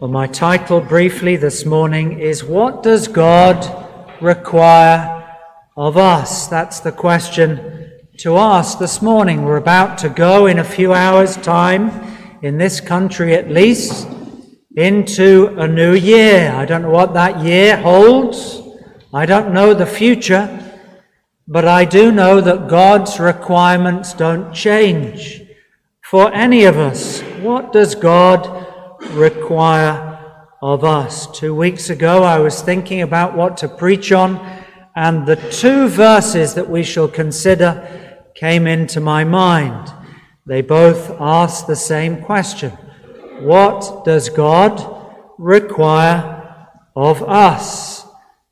Well, my title briefly this morning is What Does God Require of Us? That's the question to ask this morning. We're about to go in a few hours' time, in this country at least, into a new year. I don't know what that year holds. I don't know the future. But I do know that God's requirements don't change for any of us. What does God require of us. Two weeks ago, I was thinking about what to preach on, and the two verses that we shall consider came into my mind. They both ask the same question What does God require of us?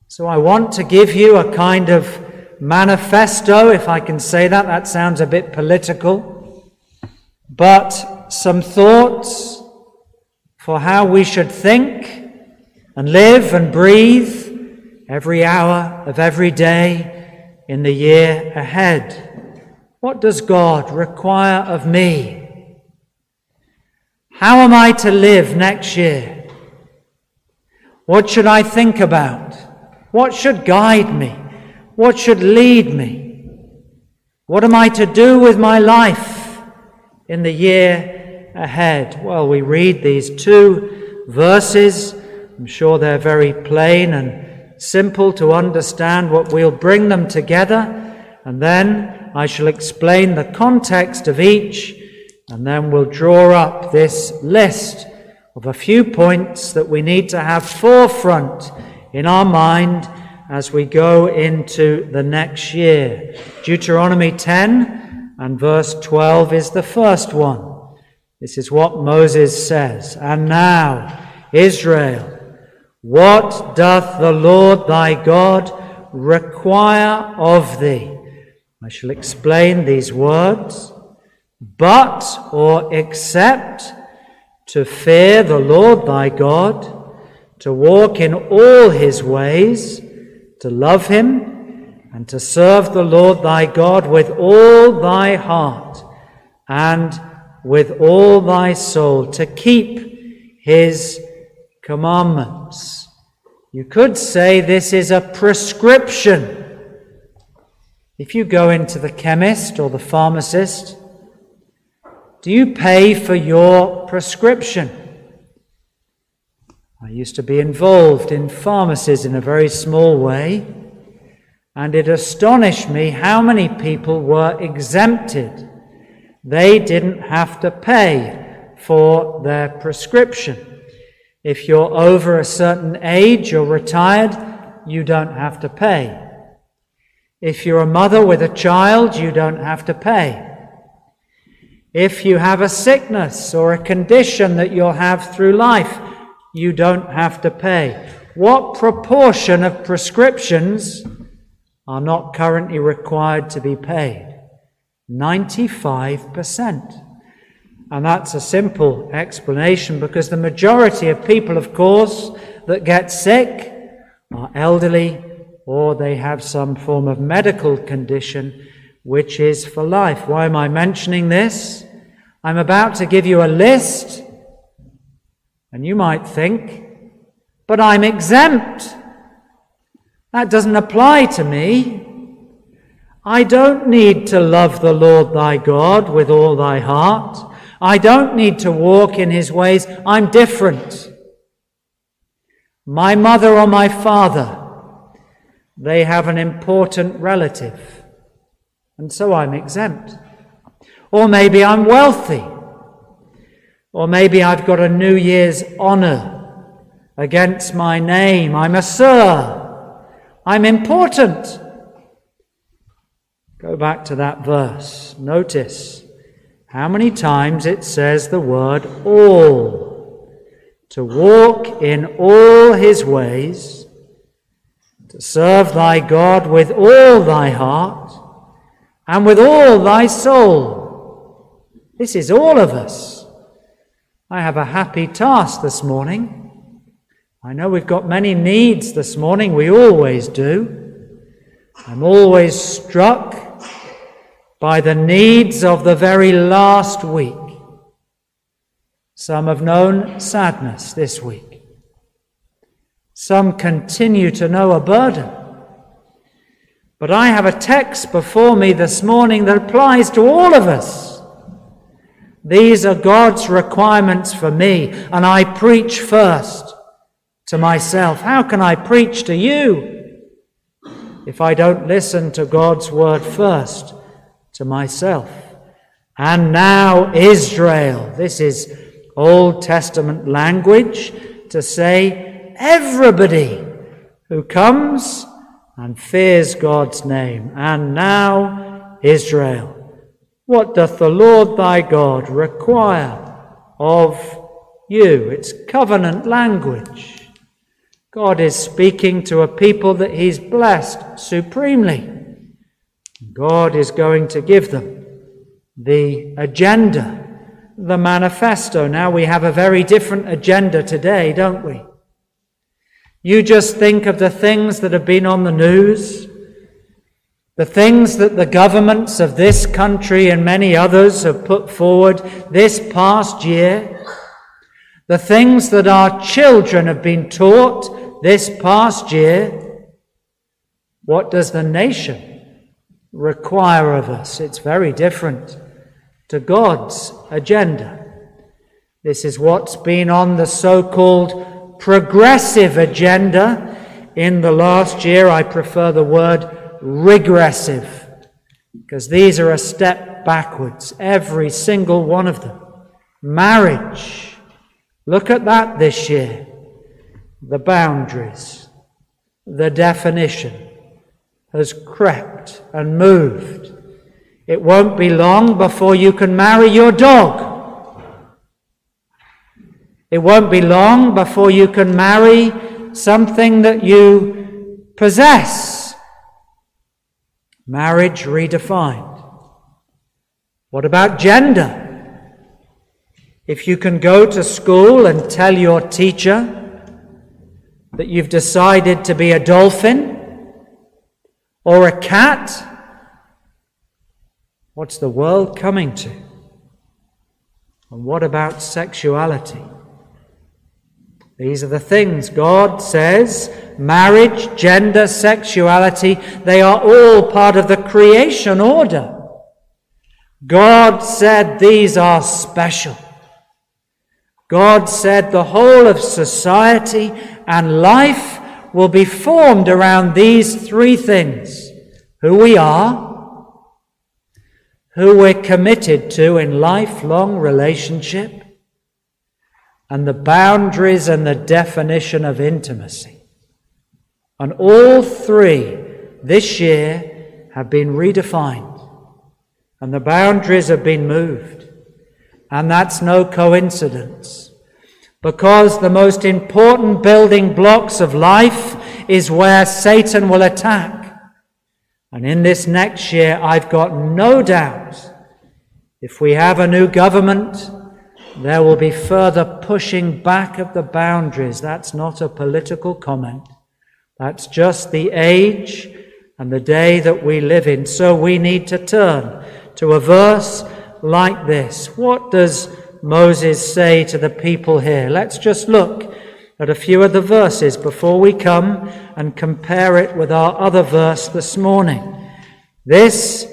So I want to give you a kind of manifesto, if I can say that. That sounds a bit political. But some thoughts for how we should think and live and breathe every hour of every day in the year ahead. What does God require of me? How am I to live next year? What should I think about? What should guide me? What should lead me? What am I to do with my life in the year ahead? Well, we read these two verses. I'm sure they're very plain and simple to understand what we'll bring them together. And then I shall explain the context of each. And then we'll draw up this list of a few points that we need to have forefront in our mind as we go into the next year. Deuteronomy 10 and verse 12 is the first one. This is what Moses says. And now, Israel, what doth the Lord thy God require of thee? I shall explain these words. But or except to fear the Lord thy God, to walk in all his ways, to love him, and to serve the Lord thy God with all thy heart and with all thy soul, to keep his commandments. You could say this is a prescription. If you go into the chemist or the pharmacist, do you pay for your prescription? I used to be involved in pharmacies in a very small way, and it astonished me how many people were exempted they didn't have to pay for their prescription. If you're over a certain age or retired, you don't have to pay. If you're a mother with a child, you don't have to pay. If you have a sickness or a condition that you'll have through life, you don't have to pay. What proportion of prescriptions are not currently required to be paid? 95%. And that's a simple explanation because the majority of people, of course, that get sick are elderly or they have some form of medical condition which is for life. Why am I mentioning this? I'm about to give you a list, and you might think, but I'm exempt. That doesn't apply to me. I don't need to love the Lord thy God with all thy heart. I don't need to walk in his ways. I'm different. My mother or my father, they have an important relative, and so I'm exempt. Or maybe I'm wealthy. Or maybe I've got a New Year's honor against my name. I'm a sir. I'm important. Go back to that verse. Notice how many times it says the word all. To walk in all his ways, to serve thy God with all thy heart and with all thy soul. This is all of us. I have a happy task this morning. I know we've got many needs this morning, we always do. I'm always struck by the needs of the very last week. Some have known sadness this week. Some continue to know a burden. But I have a text before me this morning that applies to all of us. These are God's requirements for me, and I preach first to myself. How can I preach to you if I don't listen to God's word first to myself? And now, Israel. This is Old Testament language to say everybody who comes and fears God's name. And now, Israel. What doth the Lord thy God require of you? It's covenant language. God is speaking to a people that he's blessed supremely. God is going to give them the agenda, the manifesto. Now we have a very different agenda today, don't we? You just think of the things that have been on the news the things that the governments of this country and many others have put forward this past year, the things that our children have been taught this past year, what does the nation require of us? It's very different to God's agenda. This is what's been on the so called progressive agenda in the last year. I prefer the word regressive, because these are a step backwards, every single one of them. Marriage, look at that this year. The boundaries, the definition has crept and moved. It won't be long before you can marry your dog. It won't be long before you can marry something that you possess. Marriage redefined. What about gender? If you can go to school and tell your teacher that you've decided to be a dolphin or a cat, what's the world coming to? And what about sexuality? These are the things God says marriage, gender, sexuality, they are all part of the creation order. God said these are special. God said the whole of society and life will be formed around these three things who we are, who we're committed to in lifelong relationship, and the boundaries and the definition of intimacy. And all three this year have been redefined, and the boundaries have been moved. And that's no coincidence, because the most important building blocks of life is where Satan will attack. And in this next year, I've got no doubt if we have a new government, there will be further pushing back of the boundaries. That's not a political comment. That's just the age and the day that we live in. So we need to turn to a verse like this. What does Moses say to the people here? Let's just look at a few of the verses before we come and compare it with our other verse this morning. This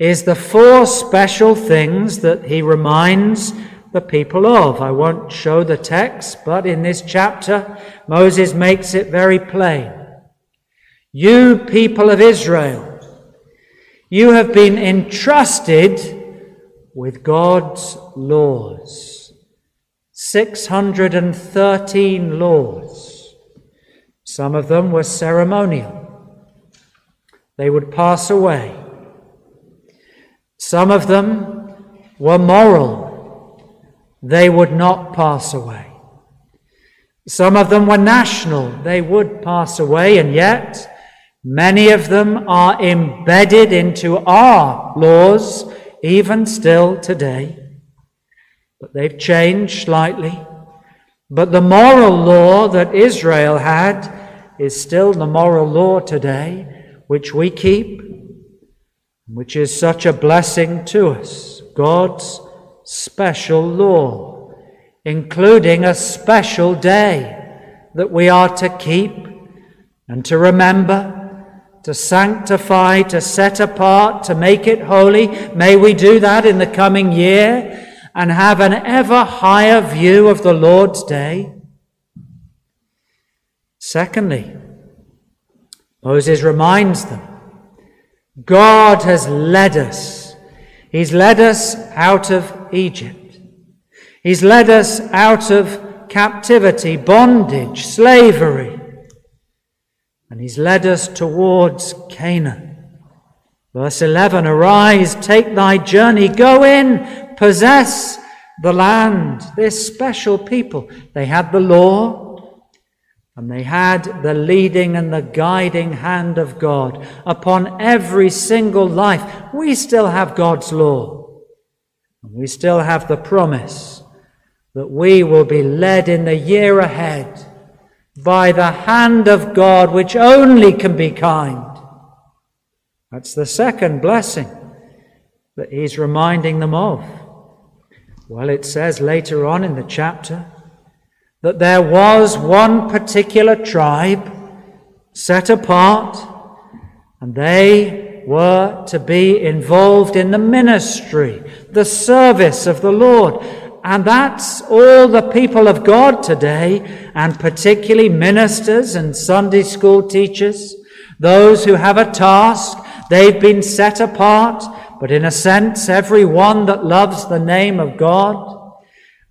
is the four special things that he reminds the people of. I won't show the text, but in this chapter, Moses makes it very plain. You people of Israel, you have been entrusted with God's laws. 613 laws. Some of them were ceremonial. They would pass away. Some of them were moral they would not pass away. Some of them were national, they would pass away, and yet many of them are embedded into our laws, even still today. But they've changed slightly. But the moral law that Israel had is still the moral law today, which we keep, which is such a blessing to us. God's special law including a special day that we are to keep and to remember, to sanctify, to set apart, to make it holy. May we do that in the coming year and have an ever higher view of the Lord's day. Secondly, Moses reminds them God has led us. He's led us out of Egypt. He's led us out of captivity, bondage, slavery. And He's led us towards Canaan. Verse 11 Arise, take thy journey, go in, possess the land. This special people, they had the law, and they had the leading and the guiding hand of God upon every single life. We still have God's law. And we still have the promise that we will be led in the year ahead by the hand of God, which only can be kind. That's the second blessing that he's reminding them of. Well, it says later on in the chapter, that there was one particular tribe set apart, and they were to be involved in the ministry, the service of the Lord. And that's all the people of God today, and particularly ministers and Sunday school teachers, those who have a task, they've been set apart, but in a sense, every one that loves the name of God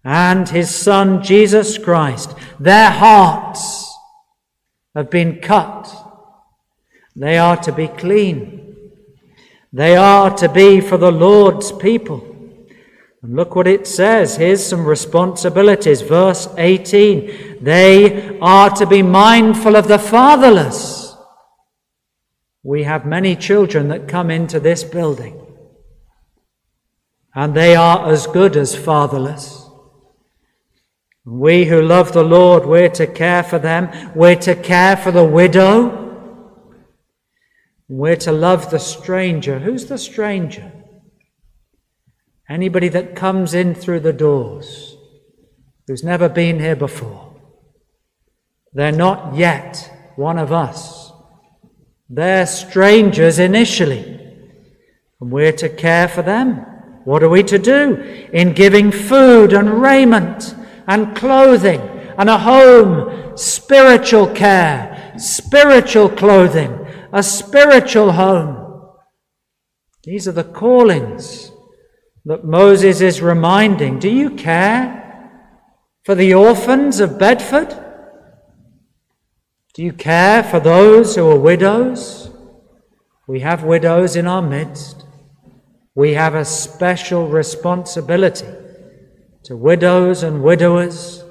and his Son Jesus Christ, their hearts have been cut. They are to be clean. They are to be for the Lord's people. And look what it says. Here's some responsibilities. Verse 18. They are to be mindful of the fatherless. We have many children that come into this building, and they are as good as fatherless. We who love the Lord, we're to care for them. We're to care for the widow. We're to love the stranger. Who's the stranger? Anybody that comes in through the doors, who's never been here before. They're not yet one of us. They're strangers initially. And we're to care for them. What are we to do? In giving food and raiment and clothing and a home, spiritual care, spiritual clothing, a spiritual home. These are the callings that Moses is reminding. Do you care for the orphans of Bedford? Do you care for those who are widows? We have widows in our midst. We have a special responsibility to widows and widowers,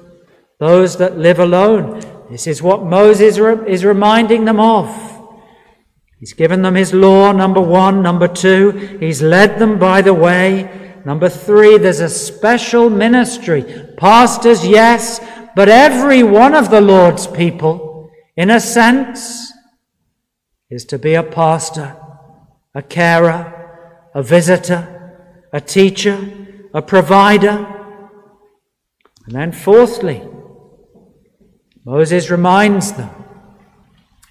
those that live alone. This is what Moses is reminding them of. He's given them his law, number one. Number two, he's led them by the way. Number three, there's a special ministry. Pastors, yes, but every one of the Lord's people, in a sense, is to be a pastor, a carer, a visitor, a teacher, a provider, and then, fourthly, Moses reminds them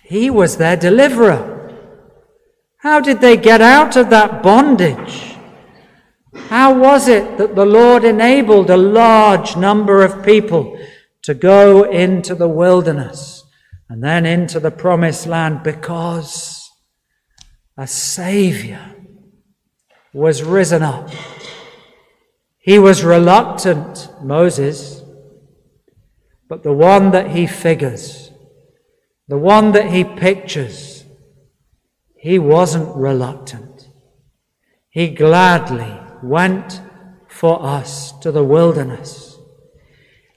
he was their deliverer. How did they get out of that bondage? How was it that the Lord enabled a large number of people to go into the wilderness and then into the promised land? Because a Savior was risen up he was reluctant, Moses, but the one that he figures, the one that he pictures, he wasn't reluctant. He gladly went for us to the wilderness.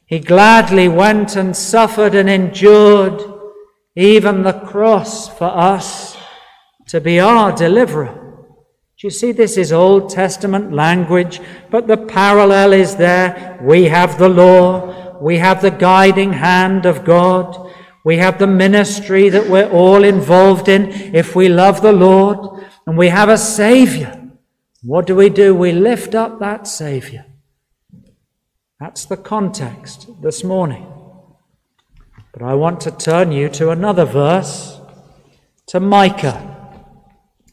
He gladly went and suffered and endured even the cross for us to be our deliverer. Do you see this is Old Testament language, but the parallel is there. We have the law, we have the guiding hand of God, we have the ministry that we're all involved in if we love the Lord, and we have a Savior. What do we do? We lift up that Savior That's the context this morning. But I want to turn you to another verse, to Micah.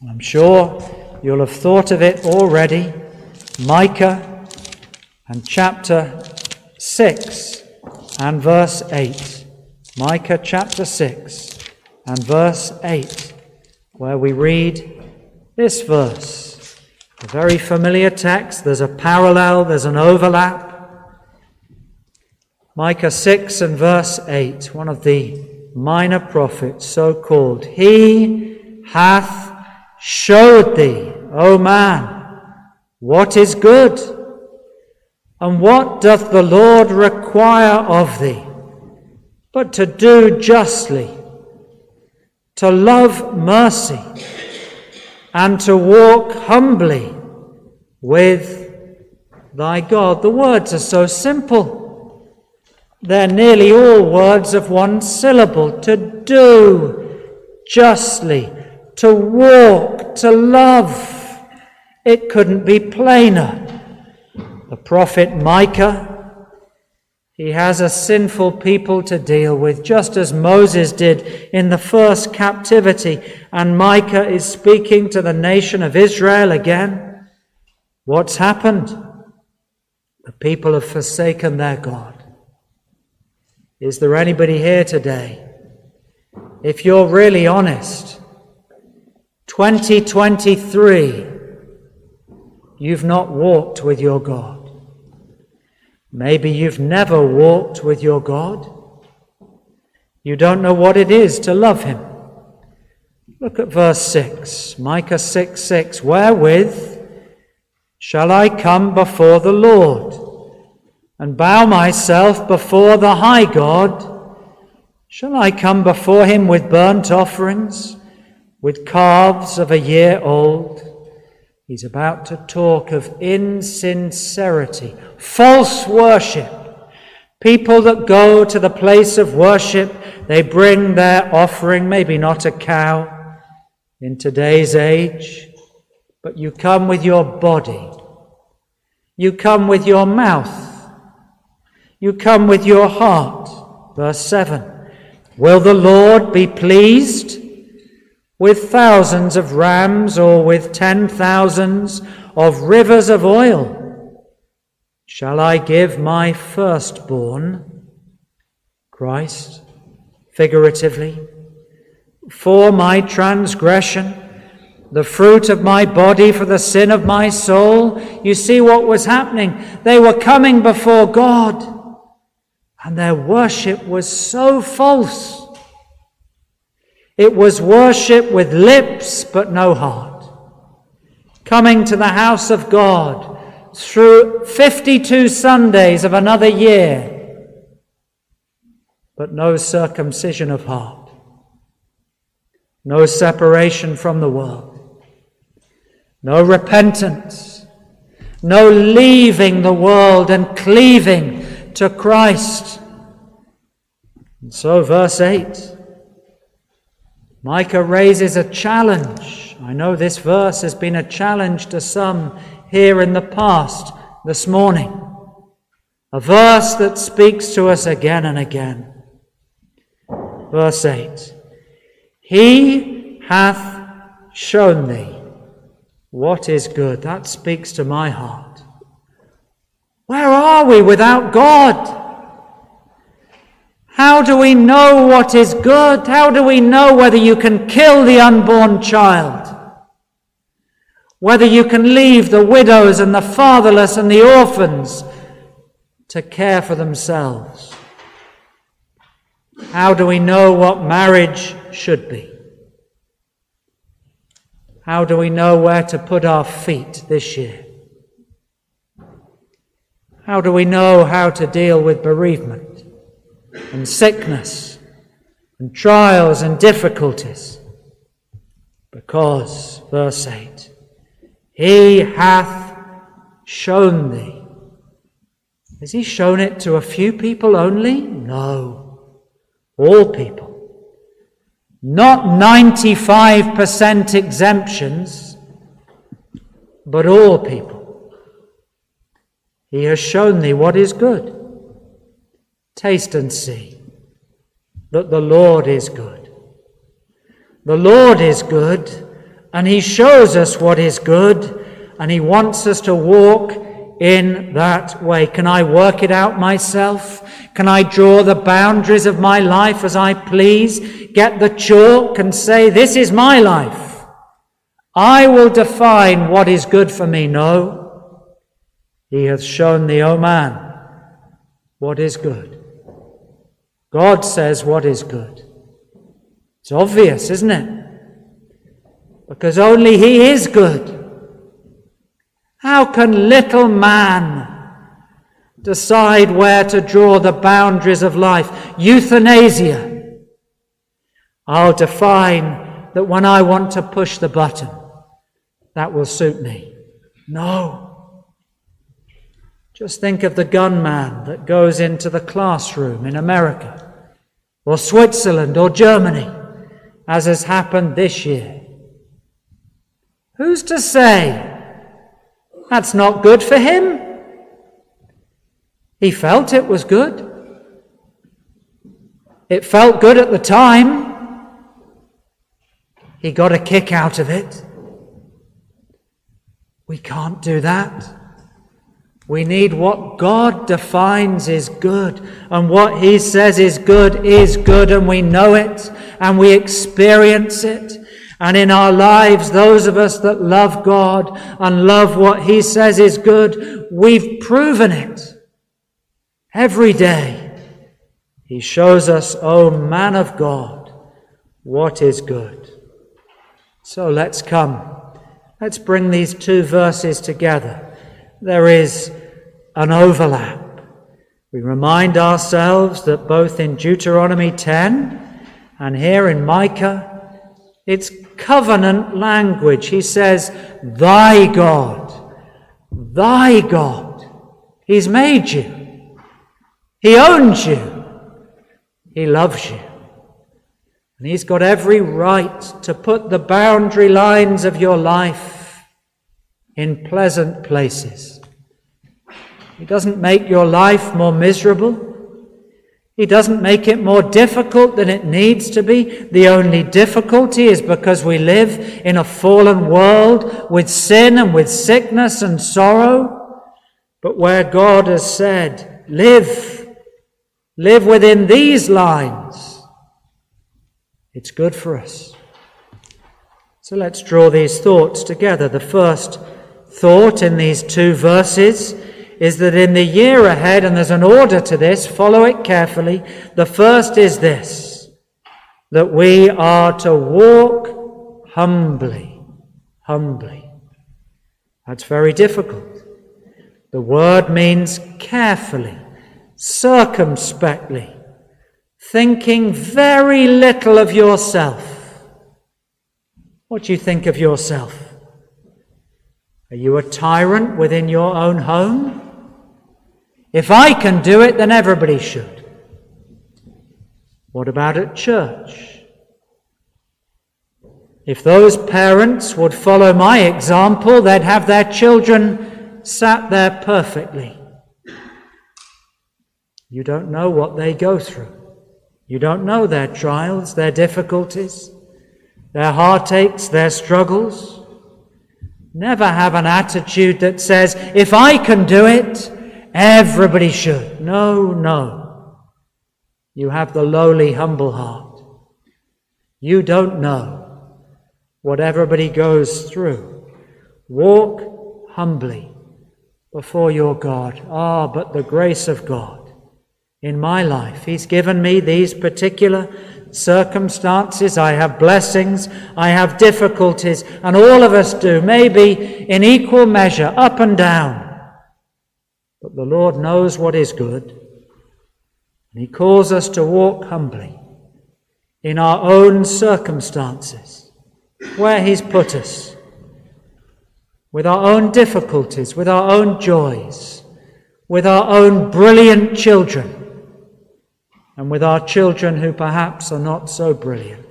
I'm sure you'll have thought of it already. Micah and chapter 6 and verse 8. Micah chapter 6 and verse 8, where we read this verse. A very familiar text. There's a parallel, there's an overlap. Micah 6 and verse 8, one of the minor prophets, so called. He hath showed thee, O man, what is good, and what doth the Lord require of thee, but to do justly, to love mercy, and to walk humbly with thy God. The words are so simple. They're nearly all words of one syllable to do justly, to walk, to love. It couldn't be plainer. The prophet Micah, he has a sinful people to deal with, just as Moses did in the first captivity. And Micah is speaking to the nation of Israel again. What's happened? The people have forsaken their God. Is there anybody here today? If you're really honest, 2023, you've not walked with your God. Maybe you've never walked with your God. You don't know what it is to love Him. Look at verse 6, Micah 6 6. Wherewith shall I come before the Lord? and bow myself before the high God? Shall I come before him with burnt offerings, with calves of a year old? He's about to talk of insincerity, false worship. People that go to the place of worship, they bring their offering, maybe not a cow in today's age, but you come with your body. You come with your mouth. You come with your heart. Verse 7. Will the Lord be pleased with thousands of rams or with ten thousands of rivers of oil? Shall I give my firstborn, Christ, figuratively, for my transgression, the fruit of my body for the sin of my soul? You see what was happening. They were coming before God and their worship was so false. It was worship with lips but no heart. Coming to the house of God through 52 Sundays of another year, but no circumcision of heart, no separation from the world, no repentance, no leaving the world and cleaving to Christ. And so, verse 8 Micah raises a challenge. I know this verse has been a challenge to some here in the past this morning. A verse that speaks to us again and again. Verse 8 He hath shown thee what is good. That speaks to my heart. Where are we without God? How do we know what is good? How do we know whether you can kill the unborn child? Whether you can leave the widows and the fatherless and the orphans to care for themselves? How do we know what marriage should be? How do we know where to put our feet this year? How do we know how to deal with bereavement and sickness and trials and difficulties? Because, verse 8, He hath shown thee. Has He shown it to a few people only? No. All people. Not 95% exemptions, but all people. He has shown thee what is good. Taste and see that the Lord is good. The Lord is good, and He shows us what is good, and He wants us to walk in that way. Can I work it out myself? Can I draw the boundaries of my life as I please? Get the chalk and say, This is my life. I will define what is good for me. No. He hath shown thee, O man, what is good. God says what is good. It's obvious, isn't it? Because only He is good. How can little man decide where to draw the boundaries of life? Euthanasia. I'll define that when I want to push the button, that will suit me. No. Just think of the gunman that goes into the classroom in America or Switzerland or Germany, as has happened this year. Who's to say that's not good for him. He felt it was good. It felt good at the time. He got a kick out of it. We can't do that. We need what God defines is good. And what He says is good is good, and we know it, and we experience it. And in our lives, those of us that love God and love what He says is good, we've proven it every day. He shows us, oh man of God, what is good. So let's come. Let's bring these two verses together. There is an overlap. We remind ourselves that both in Deuteronomy 10 and here in Micah, it's covenant language. He says, Thy God, Thy God. He's made you, He owns you, He loves you. And He's got every right to put the boundary lines of your life in pleasant places. He doesn't make your life more miserable. He doesn't make it more difficult than it needs to be. The only difficulty is because we live in a fallen world with sin and with sickness and sorrow. But where God has said, live, live within these lines, it's good for us. So let's draw these thoughts together. The first thought in these two verses is that in the year ahead, and there's an order to this, follow it carefully. The first is this that we are to walk humbly. Humbly. That's very difficult. The word means carefully, circumspectly, thinking very little of yourself. What do you think of yourself? Are you a tyrant within your own home? If I can do it, then everybody should. What about at church? If those parents would follow my example, they'd have their children sat there perfectly. You don't know what they go through. You don't know their trials, their difficulties, their heartaches, their struggles. Never have an attitude that says, if I can do it, Everybody should. No, no. You have the lowly, humble heart. You don't know what everybody goes through. Walk humbly before your God. Ah, but the grace of God in my life. He's given me these particular circumstances. I have blessings. I have difficulties. And all of us do, maybe in equal measure, up and down. But the Lord knows what is good, and He calls us to walk humbly in our own circumstances, where He's put us, with our own difficulties, with our own joys, with our own brilliant children, and with our children who perhaps are not so brilliant.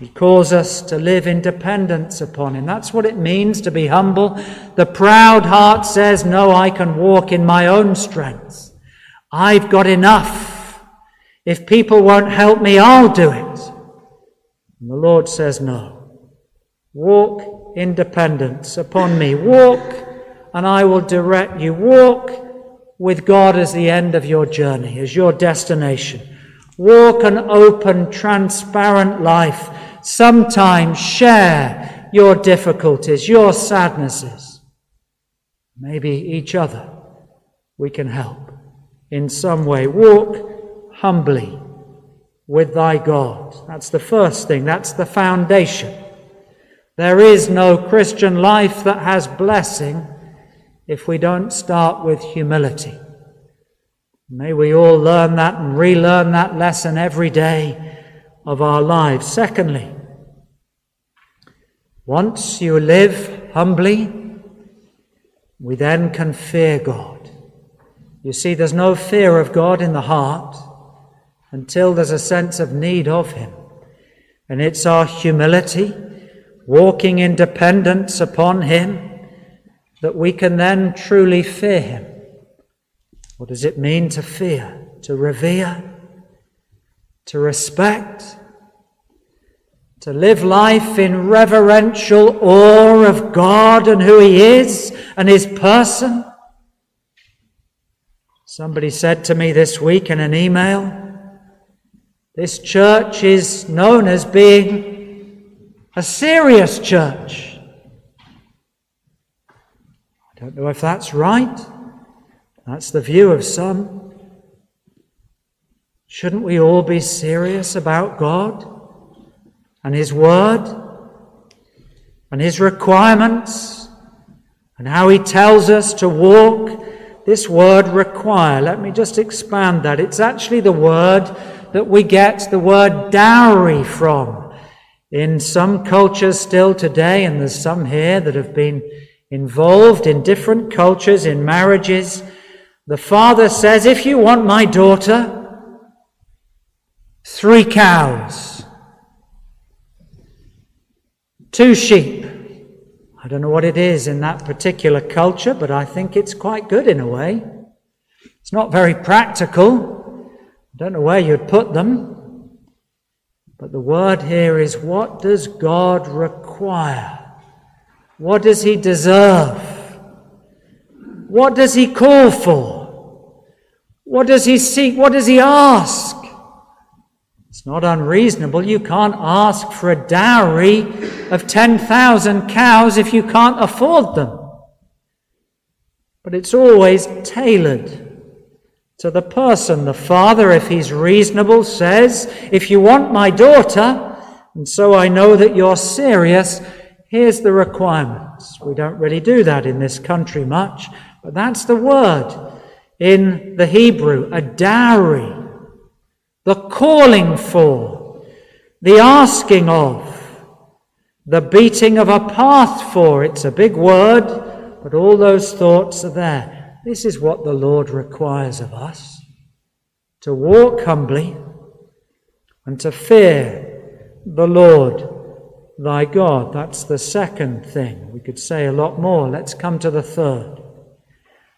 He calls us to live in dependence upon Him. That's what it means to be humble. The proud heart says, No, I can walk in my own strength. I've got enough. If people won't help me, I'll do it. And the Lord says, No. Walk in dependence upon me. Walk, and I will direct you. Walk with God as the end of your journey, as your destination. Walk an open, transparent life sometimes share your difficulties, your sadnesses. Maybe each other we can help in some way. Walk humbly with thy God. That's the first thing, that's the foundation. There is no Christian life that has blessing if we don't start with humility. May we all learn that and relearn that lesson every day of our lives. Secondly, once you live humbly, we then can fear God. You see, there's no fear of God in the heart until there's a sense of need of Him. And it's our humility, walking in dependence upon Him, that we can then truly fear Him. What does it mean to fear? To revere? to respect, to live life in reverential awe of God and who He is and His person. Somebody said to me this week in an email, this church is known as being a serious church. I don't know if that's right. That's the view of some. Shouldn't we all be serious about God and His Word and His requirements and how He tells us to walk? This word require, let me just expand that. It's actually the word that we get the word dowry from. In some cultures still today, and there's some here that have been involved in different cultures, in marriages, the father says, If you want my daughter, three cows, two sheep. I don't know what it is in that particular culture, but I think it's quite good in a way. It's not very practical. I don't know where you'd put them. But the word here is what does God require? What does He deserve? What does He call for? What does He seek? What does He ask? It's not unreasonable. You can't ask for a dowry of 10,000 cows if you can't afford them. But it's always tailored to the person. The father, if he's reasonable, says, If you want my daughter, and so I know that you're serious, here's the requirements. We don't really do that in this country much, but that's the word in the Hebrew, a dowry the calling for, the asking of, the beating of a path for. It's a big word, but all those thoughts are there. This is what the Lord requires of us to walk humbly and to fear the Lord thy God. That's the second thing. We could say a lot more. Let's come to the third.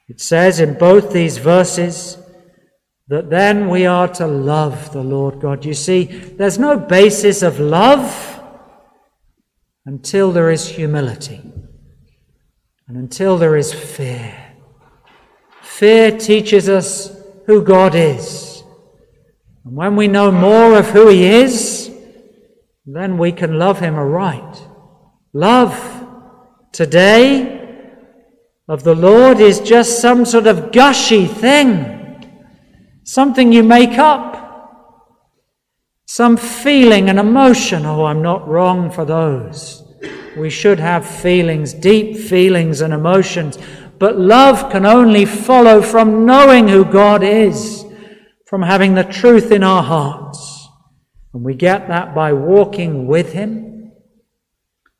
It says in both these verses, that then we are to love the Lord God. You see, there's no basis of love until there is humility and until there is fear. Fear teaches us who God is. And when we know more of who He is, then we can love Him aright. Love today of the Lord is just some sort of gushy thing something you make up, some feeling and emotion. Oh, I'm not wrong for those. We should have feelings, deep feelings and emotions, but love can only follow from knowing who God is, from having the truth in our hearts. And we get that by walking with Him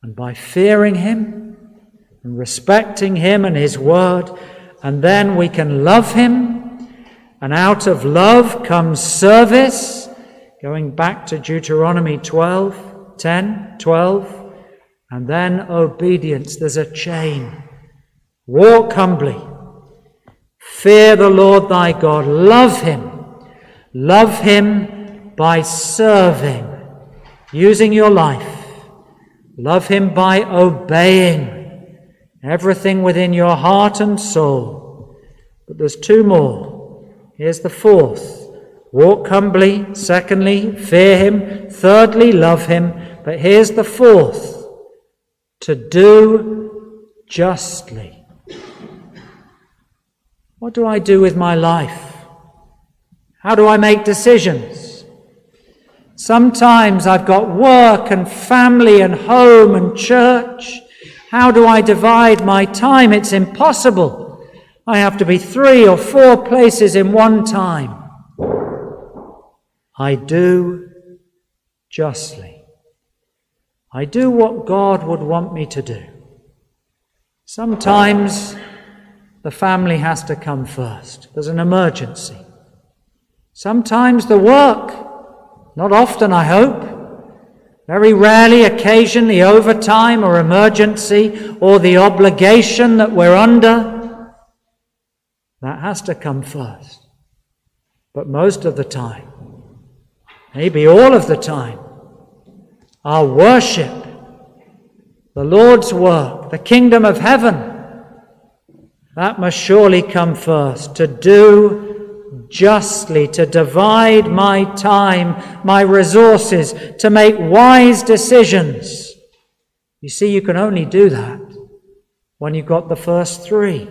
and by fearing Him and respecting Him and His Word. And then we can love Him and out of love comes service, going back to Deuteronomy 12. 10, 12, and then obedience. There's a chain. Walk humbly. Fear the Lord thy God. Love him. Love him by serving, using your life. Love him by obeying everything within your heart and soul. But there's two more. Here's the fourth. Walk humbly. Secondly, fear him. Thirdly, love him. But here's the fourth. To do justly. What do I do with my life? How do I make decisions? Sometimes I've got work and family and home and church. How do I divide my time? It's impossible. I have to be three or four places in one time. I do justly. I do what God would want me to do. Sometimes the family has to come first. There's an emergency. Sometimes the work, not often, I hope. Very rarely, occasionally, overtime or emergency or the obligation that we're under. That has to come first. But most of the time, maybe all of the time, our worship, the Lord's work, the kingdom of heaven, that must surely come first. To do justly, to divide my time, my resources, to make wise decisions. You see, you can only do that when you've got the first three.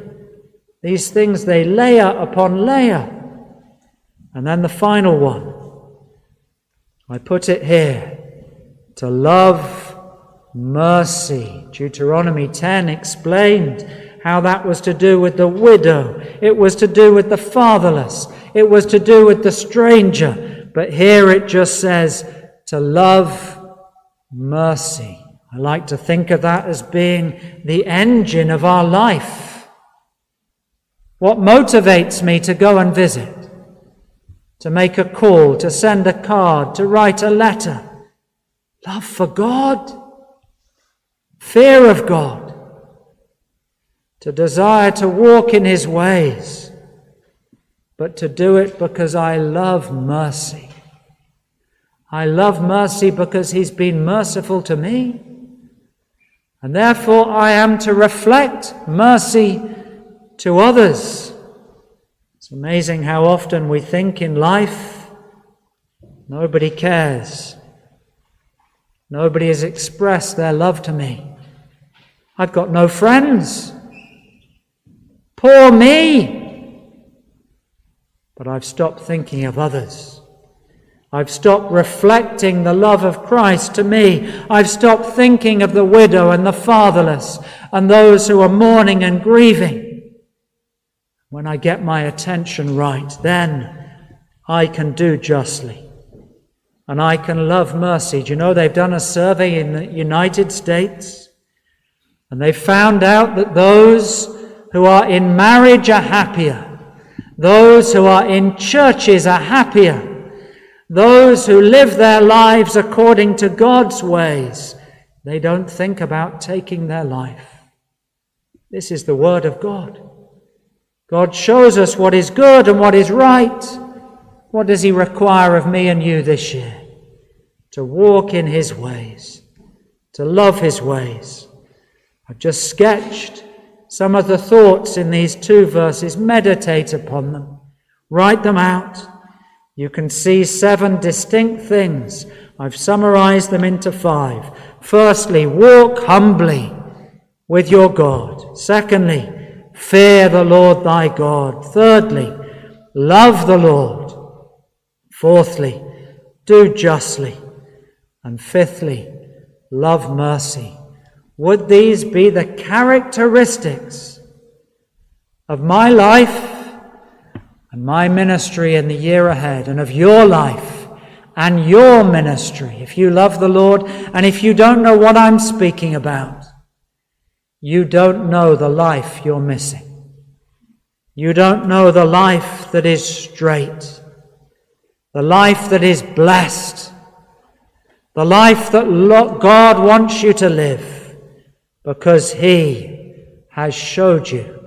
These things, they layer upon layer. And then the final one. I put it here to love mercy. Deuteronomy 10 explained how that was to do with the widow, it was to do with the fatherless, it was to do with the stranger. But here it just says to love mercy. I like to think of that as being the engine of our life. What motivates me to go and visit, to make a call, to send a card, to write a letter? Love for God, fear of God to desire to walk in his ways, but to do it because I love mercy. I love mercy because he's been merciful to me. And therefore I am to reflect mercy to others. It's amazing how often we think in life nobody cares. Nobody has expressed their love to me. I've got no friends. Poor me! But I've stopped thinking of others. I've stopped reflecting the love of Christ to me. I've stopped thinking of the widow and the fatherless and those who are mourning and grieving. When I get my attention right, then I can do justly. And I can love mercy. Do you know they've done a survey in the United States? And they found out that those who are in marriage are happier. Those who are in churches are happier. Those who live their lives according to God's ways, they don't think about taking their life. This is the Word of God. God shows us what is good and what is right. What does He require of me and you this year? To walk in His ways, to love His ways. I've just sketched some of the thoughts in these two verses, meditate upon them, write them out. You can see seven distinct things. I've summarized them into five. Firstly, walk humbly with your God. Secondly, fear the Lord thy God. Thirdly, love the Lord. Fourthly, do justly. And fifthly, love mercy. Would these be the characteristics of my life and my ministry in the year ahead, and of your life and your ministry? If you love the Lord, and if you don't know what I'm speaking about, you don't know the life you're missing. You don't know the life that is straight, the life that is blessed, the life that God wants you to live, because He has showed you